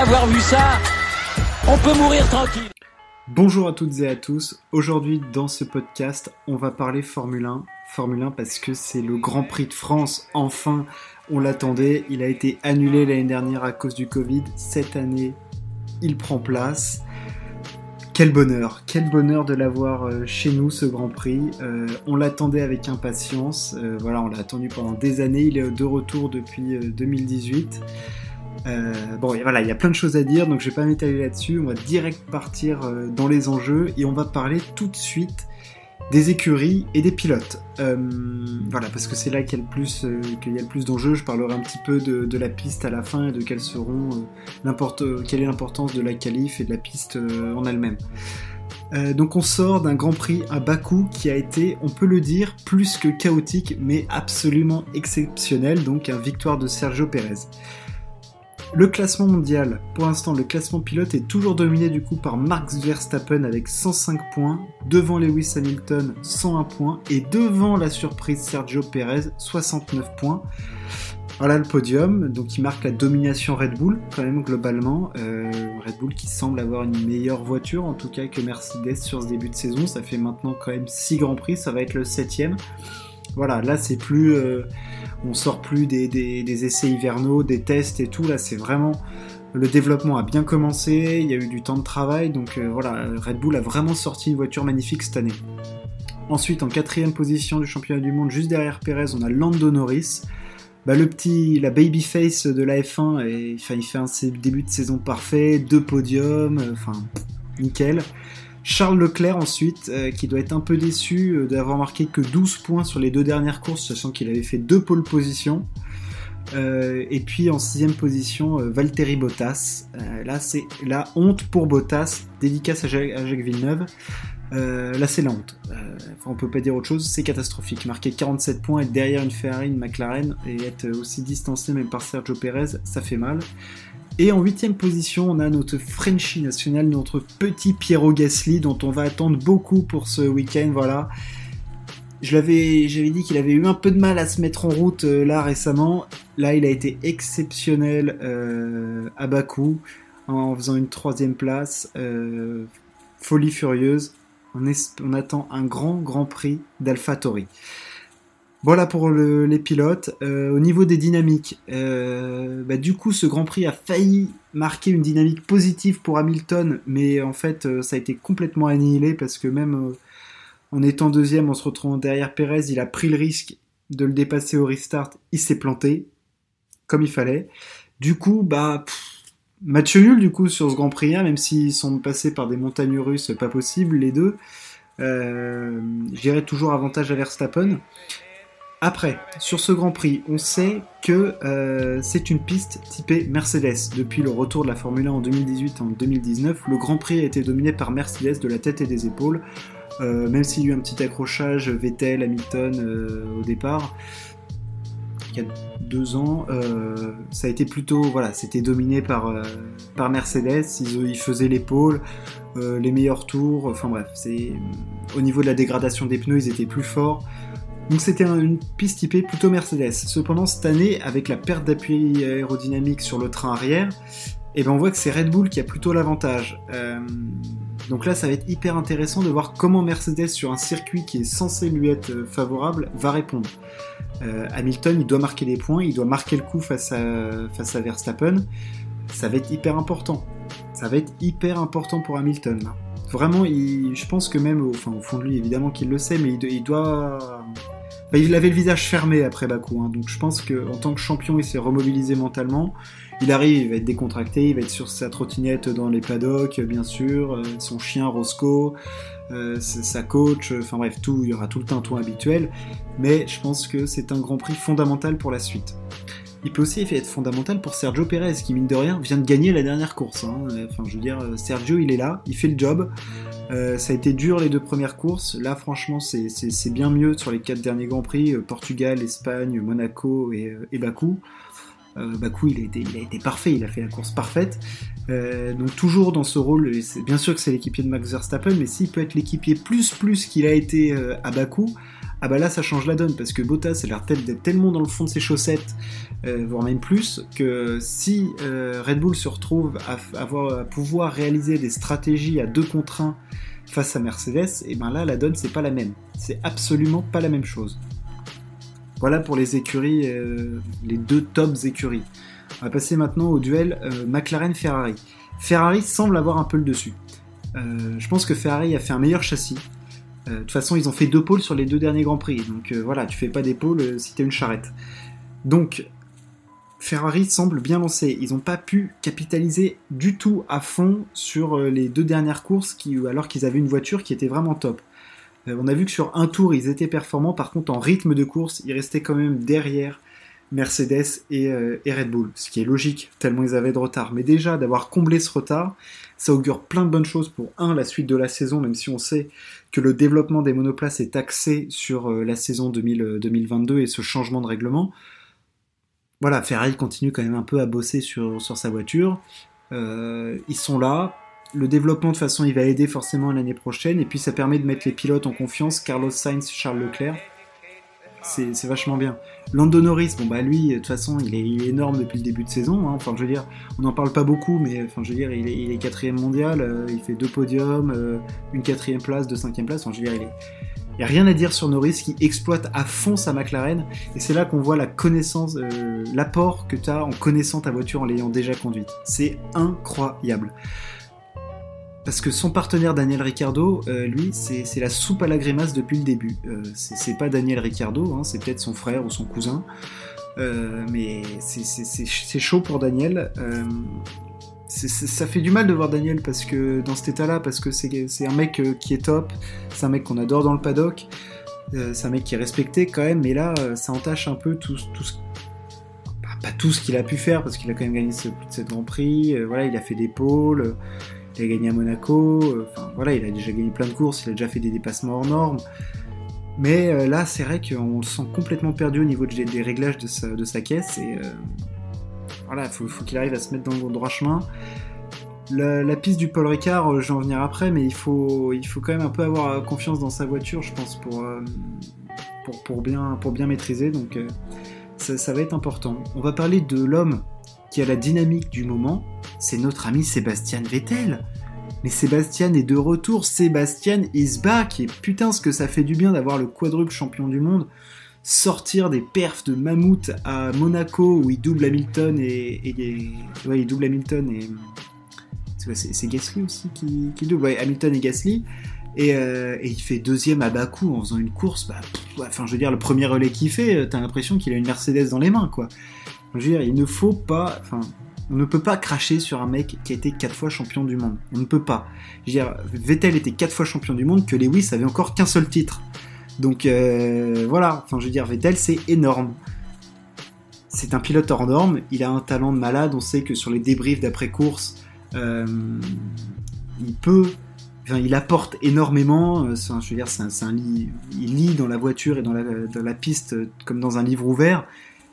avoir vu ça, on peut mourir tranquille. Bonjour à toutes et à tous. Aujourd'hui, dans ce podcast, on va parler Formule 1. Formule 1 parce que c'est le Grand Prix de France. Enfin, on l'attendait. Il a été annulé l'année dernière à cause du Covid. Cette année, il prend place. Quel bonheur, quel bonheur de l'avoir euh, chez nous ce Grand Prix. Euh, on l'attendait avec impatience. Euh, voilà, on l'a attendu pendant des années. Il est de retour depuis 2018. Bon, et voilà, il y a plein de choses à dire, donc je vais pas m'étaler là-dessus. On va direct partir dans les enjeux et on va parler tout de suite des écuries et des pilotes. Euh, voilà, parce que c'est là qu'il y a le plus, euh, plus d'enjeux. Je parlerai un petit peu de, la piste à la fin et de quelles seront, euh, quelle est l'importance de la qualif et de la piste en elle-même. donc on sort d'un Grand Prix à Bakou qui a été, on peut le dire, plus que chaotique, mais absolument exceptionnel. Donc un victoire de Sergio Pérez. Le classement mondial, pour l'instant le classement pilote est toujours dominé du coup par Max Verstappen avec 105 points, devant Lewis Hamilton 101 points et devant la surprise Sergio Perez 69 points. Voilà le podium, donc il marque la domination Red Bull quand même globalement. Euh, Red Bull qui semble avoir une meilleure voiture en tout cas que Mercedes sur ce début de saison. Ça fait maintenant quand même 6 grands prix, ça va être le 7ème. Voilà, là c'est plus... Euh, on sort plus des, essais hivernaux, des tests et tout. Là, c'est vraiment le développement a bien commencé. Il y a eu du temps de travail, donc euh, voilà, Red Bull a vraiment sorti une voiture magnifique cette année. Ensuite, en quatrième position du championnat du monde, juste derrière Perez, on a Lando Norris. Bah, le petit, la babyface de la F1, et, il fait un début de saison parfait, deux podiums, euh, enfin, nickel. Charles Leclerc ensuite, euh, qui doit être un peu déçu euh, d'avoir marqué que 12 points sur les deux dernières courses, sachant qu'il avait fait deux pôles positions. Euh, et puis en sixième position, Valtteri Bottas. là, c'est la honte pour Bottas, dédicace à Jacques, Villeneuve. là, c'est la honte. on peut pas dire autre chose, c'est catastrophique. Marquer 47 points, être derrière une Ferrari, une McLaren, et être aussi distancé même par Sergio Perez, ça fait mal. Et en huitième position, on a notre Frenchie national, notre petit Piero Gasly, dont on va attendre beaucoup pour ce week-end. Voilà. Je l'avais, j'avais dit qu'il avait eu un peu de mal à se mettre en route euh, là récemment. Là, il a été exceptionnel euh, à Bakou en faisant une troisième place. Euh, folie furieuse. On, attend un grand, grand prix d'AlphaTauri. Voilà pour les pilotes. Euh, au niveau des dynamiques, euh, bah, du coup, ce Grand Prix a failli marquer une dynamique positive pour Hamilton, mais en fait, euh, ça a été complètement annihilé parce que même en étant deuxième, en se retrouvant derrière Perez, il a pris le risque de le dépasser au restart. Il s'est planté comme il fallait. Du coup, bah match nul du coup sur ce Grand Prix, même s'ils sont passés par des montagnes russes, pas possible les deux. Euh, je toujours avantage à Verstappen. Après, sur ce Grand Prix, on sait que euh, c'est une piste typée Mercedes. Depuis le retour de la Formule 1 en 2018 en 2019, le Grand Prix a été dominé par Mercedes de la tête et des épaules. Euh, même s'il y a eu un petit accrochage Vettel, Hamilton euh, au départ, il y a deux ans, ça a été plutôt, voilà, c'était dominé par, par Mercedes. Ils, ils faisaient l'épaule, les meilleurs tours. Enfin bref, c'est au niveau de la dégradation des pneus, ils étaient plus forts. Donc c'était une piste typée plutôt Mercedes. Cependant, cette année, avec la perte d'appui aérodynamique sur le train arrière, eh ben on voit que c'est Red Bull qui a plutôt l'avantage. Euh, donc là, ça va être hyper intéressant de voir comment Mercedes, sur un circuit qui est censé lui être euh, favorable, va répondre. Euh, Hamilton, il doit marquer des points, il doit marquer le coup face à, face à Verstappen. Ça va être hyper important. Ça va être hyper important pour Hamilton. Vraiment, je pense que même, au, fond de lui, évidemment qu'il le sait, mais il doit bah, il avait le visage fermé après Bakou, hein, donc je pense qu'en tant que champion, il s'est remobilisé mentalement. Il arrive, il va être décontracté, il va être sur sa trottinette dans les paddocks, bien sûr, euh, son chien Roscoe, euh, sa coach, enfin bref, tout, il y aura tout le tintouin habituel, mais je pense que c'est un Grand Prix fondamental pour la suite. Il peut aussi être fondamental pour Sergio Perez, qui mine de rien vient de gagner la dernière course. Hein. Enfin, je veux dire, Sergio, il est là, il fait le job. Euh, ça a été dur les deux premières courses. Là, franchement, c'est bien mieux sur les quatre derniers Grands Prix euh, Portugal, Espagne, Monaco et, euh, Bakou. Bakou, il a, été, il a, été, parfait, il a fait la course parfaite. donc, toujours dans ce rôle, bien sûr que c'est l'équipier de Max Verstappen, mais s'il peut être l'équipier plus plus qu'il a été à Bakou, ah bah là ça change la donne parce que Bottas a l'air d'être tellement dans le fond de ses chaussettes, euh, voire même plus, que si euh, Red Bull se retrouve à, avoir, pouvoir réaliser des stratégies à deux contre 1 face à Mercedes, et ben là la donne c'est pas la même. C'est absolument pas la même chose. Voilà pour les écuries, euh, les deux tops écuries. On va passer maintenant au duel McLaren-Ferrari. Ferrari semble avoir un peu le dessus. je pense que Ferrari a fait un meilleur châssis. Euh, de toute façon, ils ont fait deux pôles sur les deux derniers Grands Prix. Donc euh, voilà, tu fais pas des pôles euh, si t'es une charrette. Donc, Ferrari semble bien lancé. Ils n'ont pas pu capitaliser du tout à fond sur les deux dernières courses, alors qu'ils avaient une voiture qui était vraiment top. on a vu que sur un tour, ils étaient performants. Par contre, en rythme de course, ils restaient quand même derrière Mercedes et, Red Bull. Ce qui est logique, tellement ils avaient de retard. Mais déjà, d'avoir comblé ce retard, ça augure plein de bonnes choses pour, un, la suite de la saison, même si on sait que le développement des monoplaces est axé sur euh, la saison 2022 euh, et ce changement de règlement. Voilà, Ferrari continue quand même un peu à bosser sur, sa voiture. Euh, ils sont là. Le développement, de toute façon, il va aider forcément l'année prochaine. Et puis, ça permet de mettre les pilotes en confiance. Carlos Sainz, Charles Leclerc c'est vachement bien. Lando Norris, bon bah lui, de toute façon, il est, énorme depuis le début de saison. Hein. Enfin, je veux dire, on n'en parle pas beaucoup, mais enfin, je veux dire, il est, quatrième mondial, euh, il fait deux podiums, euh, une quatrième place, deux cinquième place. Enfin, je veux dire, il n'y a rien à dire sur Norris qui exploite à fond sa McLaren. Et c'est là qu'on voit la connaissance, euh, l'apport que tu as en connaissant ta voiture en l'ayant déjà conduite. C'est incroyable. Parce que son partenaire Daniel Ricciardo, euh, lui, c'est la soupe à la grimace depuis le début. Euh, c'est pas Daniel Ricciardo, hein, c'est peut-être son frère ou son cousin. Euh, mais c'est chaud pour Daniel. ça fait du mal de voir Daniel parce que dans cet état-là, parce que c'est un mec qui est top, c'est un mec qu'on adore dans le paddock, c'est un mec qui est respecté quand même, mais là, ça entache un peu tout, ce pas tout ce qu'il a pu faire parce qu'il a quand même gagné ce, ce Grand Prix. voilà, il a fait des pôles il a gagné à Monaco, euh, enfin voilà, il a déjà gagné plein de courses, il a déjà fait des dépassements hors normes. Mais euh, là, c'est vrai qu'on le sent complètement perdu au niveau des réglages de sa, caisse et euh, voilà, il faut, qu'il arrive à se mettre dans le droit chemin. La, piste du Paul Ricard, je vais en venir après, mais il faut, il faut quand même un peu avoir confiance dans sa voiture, je pense, pour, pour, bien, pour bien maîtriser. Donc ça va être important. On va parler de l'homme qui a la dynamique du moment, c'est notre ami Sébastien Vettel. Mais Sébastien est de retour, Sébastien is back, et putain ce que ça fait du bien d'avoir le quadruple champion du monde. Sortir des perfs de mammouth à Monaco où il double Hamilton et, ouais il double Hamilton et c'est Gasly aussi qui, double. Ouais, Hamilton et Gasly. Euh, et, il fait deuxième à Bakou en faisant une course. Bah, enfin je veux dire le premier relais qu'il fait t'as l'impression qu'il a une Mercedes dans les mains quoi je veux dire il ne faut pas enfin on ne peut pas cracher sur un mec qui a été 4 fois champion du monde. On ne peut pas. Je veux dire, Vettel était 4 fois champion du monde, que Lewis avait encore qu'un seul titre. Donc euh, voilà, enfin je veux dire, Vettel c'est énorme. C'est un pilote hors norme, il a un talent de malade, on sait que sur les débriefs d'après-course, euh, il peut, enfin, il apporte énormément, euh, je veux dire, c'est un, il lit dans la voiture et dans dans la piste comme dans un livre ouvert,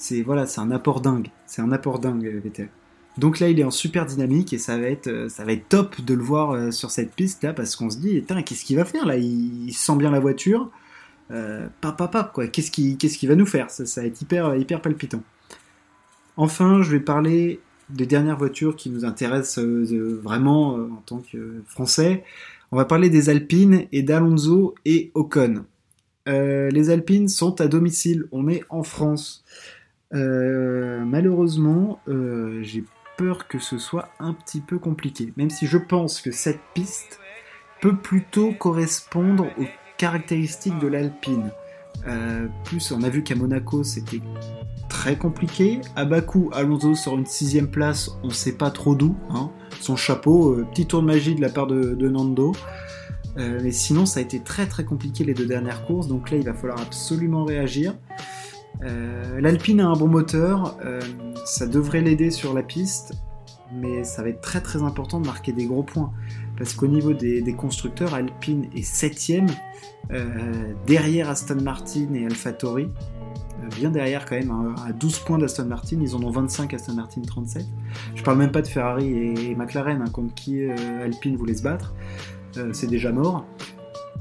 c'est voilà, c'est un apport dingue, c'est un apport dingue Vettel. Donc là, il est en super dynamique et ça va être, euh, ça va être top de le voir euh, sur cette piste là parce qu'on se dit, qu'est-ce qu'il va faire là? Il, sent bien la voiture, euh, pap, quoi. Qu'est-ce qu'il, va nous faire? Ça, va être hyper, hyper palpitant. Enfin, je vais parler des dernières voitures qui nous intéressent vraiment en tant que Français. On va parler des Alpines et d'Alonso et Ocon. les Alpines sont à domicile, on est en France. Malheureusement, j'ai que ce soit un petit peu compliqué. Même si je pense que cette piste peut plutôt correspondre aux caractéristiques de l'Alpine. Euh, plus, on a vu qu'à Monaco, c'était très compliqué. À Bakou, Alonso sur une sixième place, on sait pas trop d'où. Hein. Son chapeau, euh, petit tour de magie de la part de, Nando. Euh, mais sinon, ça a été très très compliqué les deux dernières courses. Donc là, il va falloir absolument réagir. Euh, L'Alpine a un bon moteur, euh, ça devrait l'aider sur la piste, mais ça va être très très important de marquer des gros points. Parce qu'au niveau des, constructeurs, Alpine est 7ème, euh, derrière Aston Martin et AlphaTauri. bien derrière quand même, hein, à 12 points d'Aston Martin, ils en ont 25, Aston Martin 37. Je parle même pas de Ferrari et, McLaren, hein, contre qui Alpine voulait se battre. c'est déjà mort.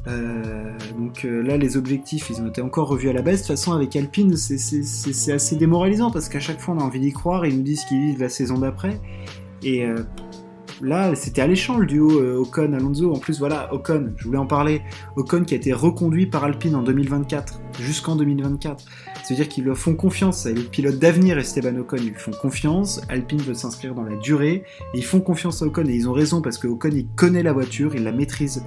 Donc là, les objectifs, ils ont été encore revus à la baisse. De toute façon, avec Alpine, c'est assez démoralisant parce qu'à chaque fois, on a envie d'y croire. Ils nous disent qu'ils vivent la saison d'après. Et là, c'était alléchant le duo euh, Ocon-Alonso. En plus, voilà, Ocon, je voulais en parler. Ocon qui a été reconduit par Alpine en 2024, jusqu'en 2024. C'est-à-dire qu'ils leur font confiance. Les pilotes d'avenir, Esteban Ocon, ils lui font confiance. Alpine veut s'inscrire dans la durée. Et ils font confiance à Ocon. Et ils ont raison parce que Ocon, il connaît la voiture, il la maîtrise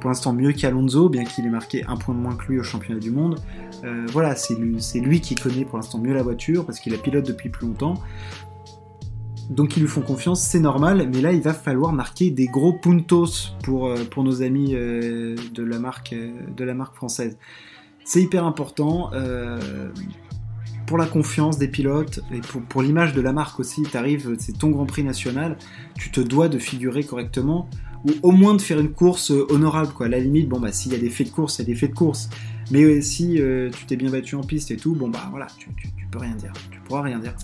pour l'instant mieux qu'Alonso, bien qu'il ait marqué un point de moins que lui au championnat du monde. Euh, voilà, c'est lui, qui connaît pour l'instant mieux la voiture parce qu'il la pilote depuis plus longtemps donc ils lui font confiance, c'est normal, mais là il va falloir marquer des gros puntos pour, euh, pour nos amis euh, de, la marque, de la marque française. C'est hyper important pour la confiance des pilotes et pour, l'image de la marque aussi. Tu arrives, c'est ton Grand Prix national, tu te dois de figurer correctement ou au moins de faire une course honorable. Quoi. À la limite, bon bah s'il y a des faits de course, il y a des faits de course. Mais si tu t'es bien battu en piste et tout, bon bah voilà, tu, peux rien dire, tu pourras rien dire.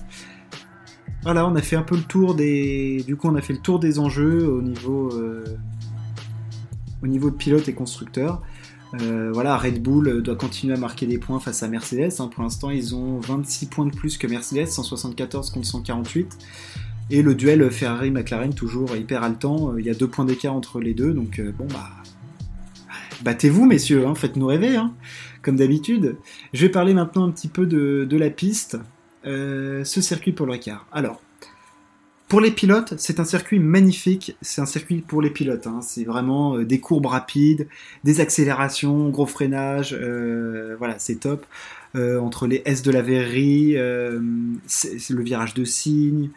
Voilà, on a fait un peu le tour des. Du coup, on a fait le tour des enjeux au niveau, euh, au pilote et constructeur. Euh, voilà, Red Bull doit continuer à marquer des points face à Mercedes. Hein. Pour l'instant, ils ont 26 points de plus que Mercedes, 174 contre 148. Et le duel Ferrari-McLaren, toujours hyper haletant. Euh, il y a deux points d'écart entre les deux. Donc, bon, bah. Battez-vous, messieurs, hein, faites-nous rêver, hein, comme d'habitude. Je vais parler maintenant un petit peu de la piste. Euh, ce circuit pour le Ricard. Alors, pour les pilotes, c'est un circuit magnifique. C'est un circuit pour les pilotes. Hein. C'est vraiment euh, des courbes rapides, des accélérations, gros freinage. Euh, voilà, c'est top. entre les S de la verrerie, le virage de cygne,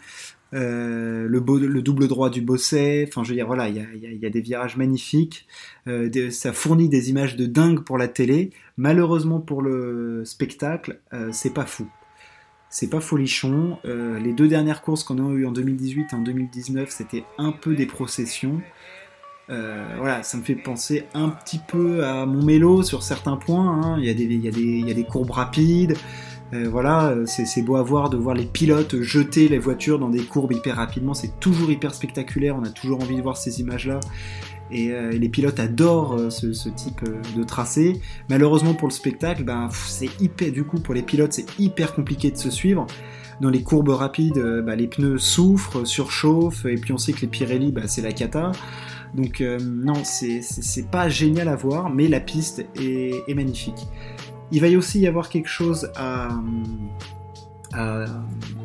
le, le, double droit du bosset. Enfin, je veux dire, voilà, il y a, des virages magnifiques. ça fournit des images de dingue pour la télé. Malheureusement pour le spectacle, c'est pas fou c'est pas folichon. Euh, les deux dernières courses qu'on a eues en 2018 et en 2019, c'était un peu des processions. Euh, voilà, ça me fait penser un petit peu à mon mélo sur certains points. Hein. Y il, y a des, courbes rapides. Euh, voilà, c'est beau à voir de voir les pilotes jeter les voitures dans des courbes hyper rapidement. C'est toujours hyper spectaculaire. On a toujours envie de voir ces images-là. Euh, et, les pilotes adorent euh, ce, type euh, de tracé. Malheureusement pour le spectacle, ben, c'est hyper, du coup pour les pilotes c'est hyper compliqué de se suivre. Dans les courbes rapides, ben, les pneus souffrent, surchauffent, et puis on sait que les Pirelli, ben, c'est la cata. Donc non, c'est pas génial à voir, mais la piste est, magnifique. Il va y aussi y avoir quelque chose à,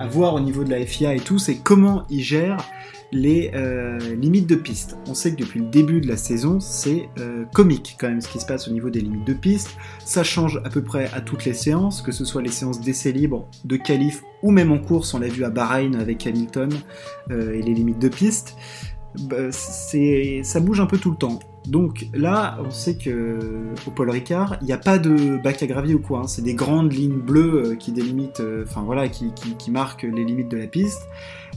voir au niveau de la FIA et tout, c'est comment ils gèrent les euh, limites de piste. On sait que depuis le début de la saison, c'est euh, comique quand même ce qui se passe au niveau des limites de piste. Ça change à peu près à toutes les séances, que ce soit les séances d'essai libre, de qualif ou même en course. On l'a vu à Bahreïn avec Hamilton euh, et les limites de piste. Bah, ça bouge un peu tout le temps. Donc là, on sait que au Paul Ricard, il n'y a pas de bac à gravier ou quoi. Hein. C'est des grandes lignes bleues qui délimitent, enfin voilà, qui, marquent les limites de la piste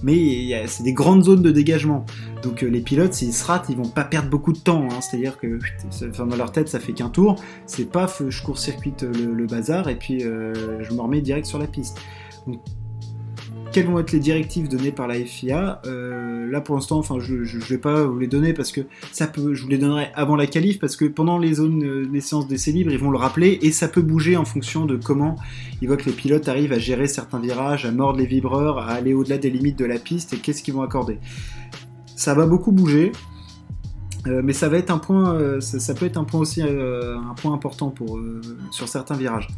mais c'est des grandes zones de dégagement. Donc euh, les pilotes, s'ils se ratent, ils vont pas perdre beaucoup de temps. Hein. C'est-à-dire que dans leur tête, ça fait qu'un tour. C'est pas je court-circuite le, bazar et puis euh, je me remets direct sur la piste. Quelles vont être les directives données par la FIA euh, Là pour l'instant, enfin, je ne vais pas vous les donner parce que ça peut, je vous les donnerai avant la qualif parce que pendant les zones, euh, les séances d'essai libre, ils vont le rappeler et ça peut bouger en fonction de comment ils voient que les pilotes arrivent à gérer certains virages, à mordre les vibreurs, à aller au-delà des limites de la piste et qu'est-ce qu'ils vont accorder. Ça va beaucoup bouger. Euh, mais ça va être un point, ça, peut être un point aussi, un point important pour, sur certains virages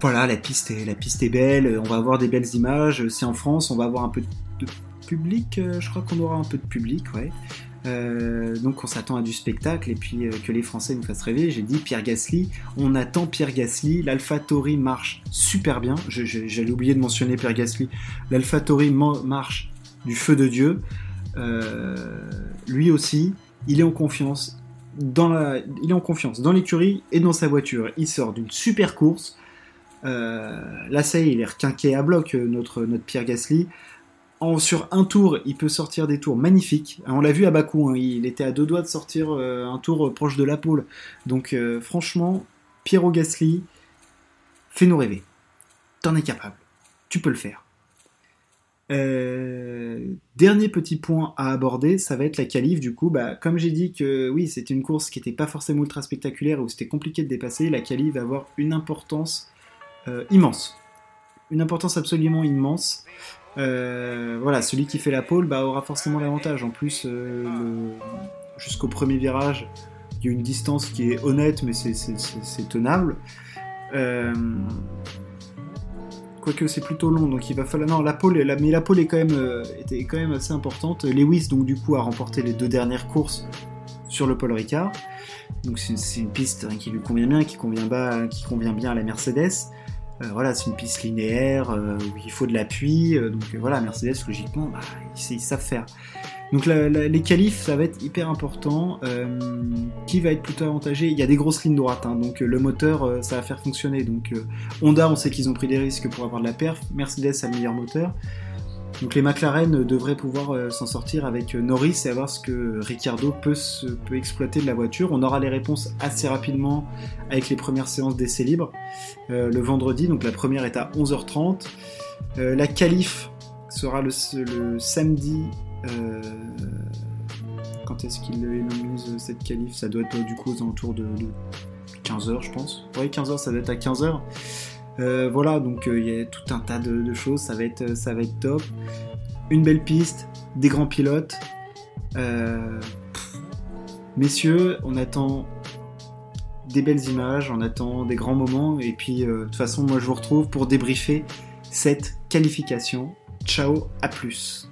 voilà, la piste, est, la piste est belle, on va avoir des belles images. C'est en France, on va avoir un peu de public, euh, je crois qu'on aura un peu de public, ouais. Euh, donc on s'attend à du spectacle et puis euh, que les Français nous fassent rêver. J'ai dit Pierre Gasly, on attend Pierre Gasly. L'AlphaTauri marche super bien. J'allais oublier de mentionner Pierre Gasly. L'AlphaTauri marche du feu de Dieu. lui aussi, il est en confiance dans la, il est en confiance dans l'écurie et dans sa voiture. Il sort d'une super course. Euh, là, ça il est requinqué à bloc, euh, notre, Pierre Gasly. Sur un tour, il peut sortir des tours magnifiques. On l'a vu à Bakou, hein, il était à deux doigts de sortir euh, un tour proche de la pole. Donc franchement, Pierrot Gasly, fais-nous rêver. T'en es capable. Tu peux le faire. dernier petit point à aborder, ça va être la qualif. Du coup, bah, comme j'ai dit que oui, c'était une course qui n'était pas forcément ultra spectaculaire où c'était compliqué de dépasser, la qualif va avoir une importance immense. Une importance absolument immense. voilà, celui qui fait la pole bah, aura forcément l'avantage. En plus, jusqu'au premier virage, il y a une distance qui est honnête, mais c'est tenable. Euh, quoique c'est plutôt long, donc il va falloir. Non, la pole, mais la pole est quand même, euh, était quand même assez importante. Lewis, donc du coup, a remporté les deux dernières courses sur le Paul Ricard. Donc c'est une piste qui lui convient bien, qui convient, qui convient bien à la Mercedes. Euh, voilà, c'est une piste linéaire où il faut de l'appui. donc voilà, Mercedes, logiquement, bah, ils, savent faire. Donc les qualifs, ça va être hyper important. Euh, qui va être plutôt avantagé? Il y a des grosses lignes droites, hein, donc euh, le moteur, euh, ça va faire fonctionner. Donc Honda, on sait qu'ils ont pris des risques pour avoir de la perf. Mercedes a le meilleur moteur. Donc les McLaren devraient pouvoir s'en sortir avec Norris et voir ce que Ricciardo peut, exploiter de la voiture. On aura les réponses assez rapidement avec les premières séances d'essais libres le vendredi. Donc la première est à 11h30. la qualif sera le, samedi euh, quand est-ce qu'il énomise cette qualif? Ça doit être du coup aux alentours de, 15h, je pense. Oui, 15h, ça doit être à 15h. Euh, voilà, donc euh, il y a tout un tas de, choses, être, ça va être top. Une belle piste, des grands pilotes. messieurs, on attend des belles images, on attend des grands moments, et puis de toute façon, moi je vous retrouve pour débriefer cette qualification. Ciao, à plus.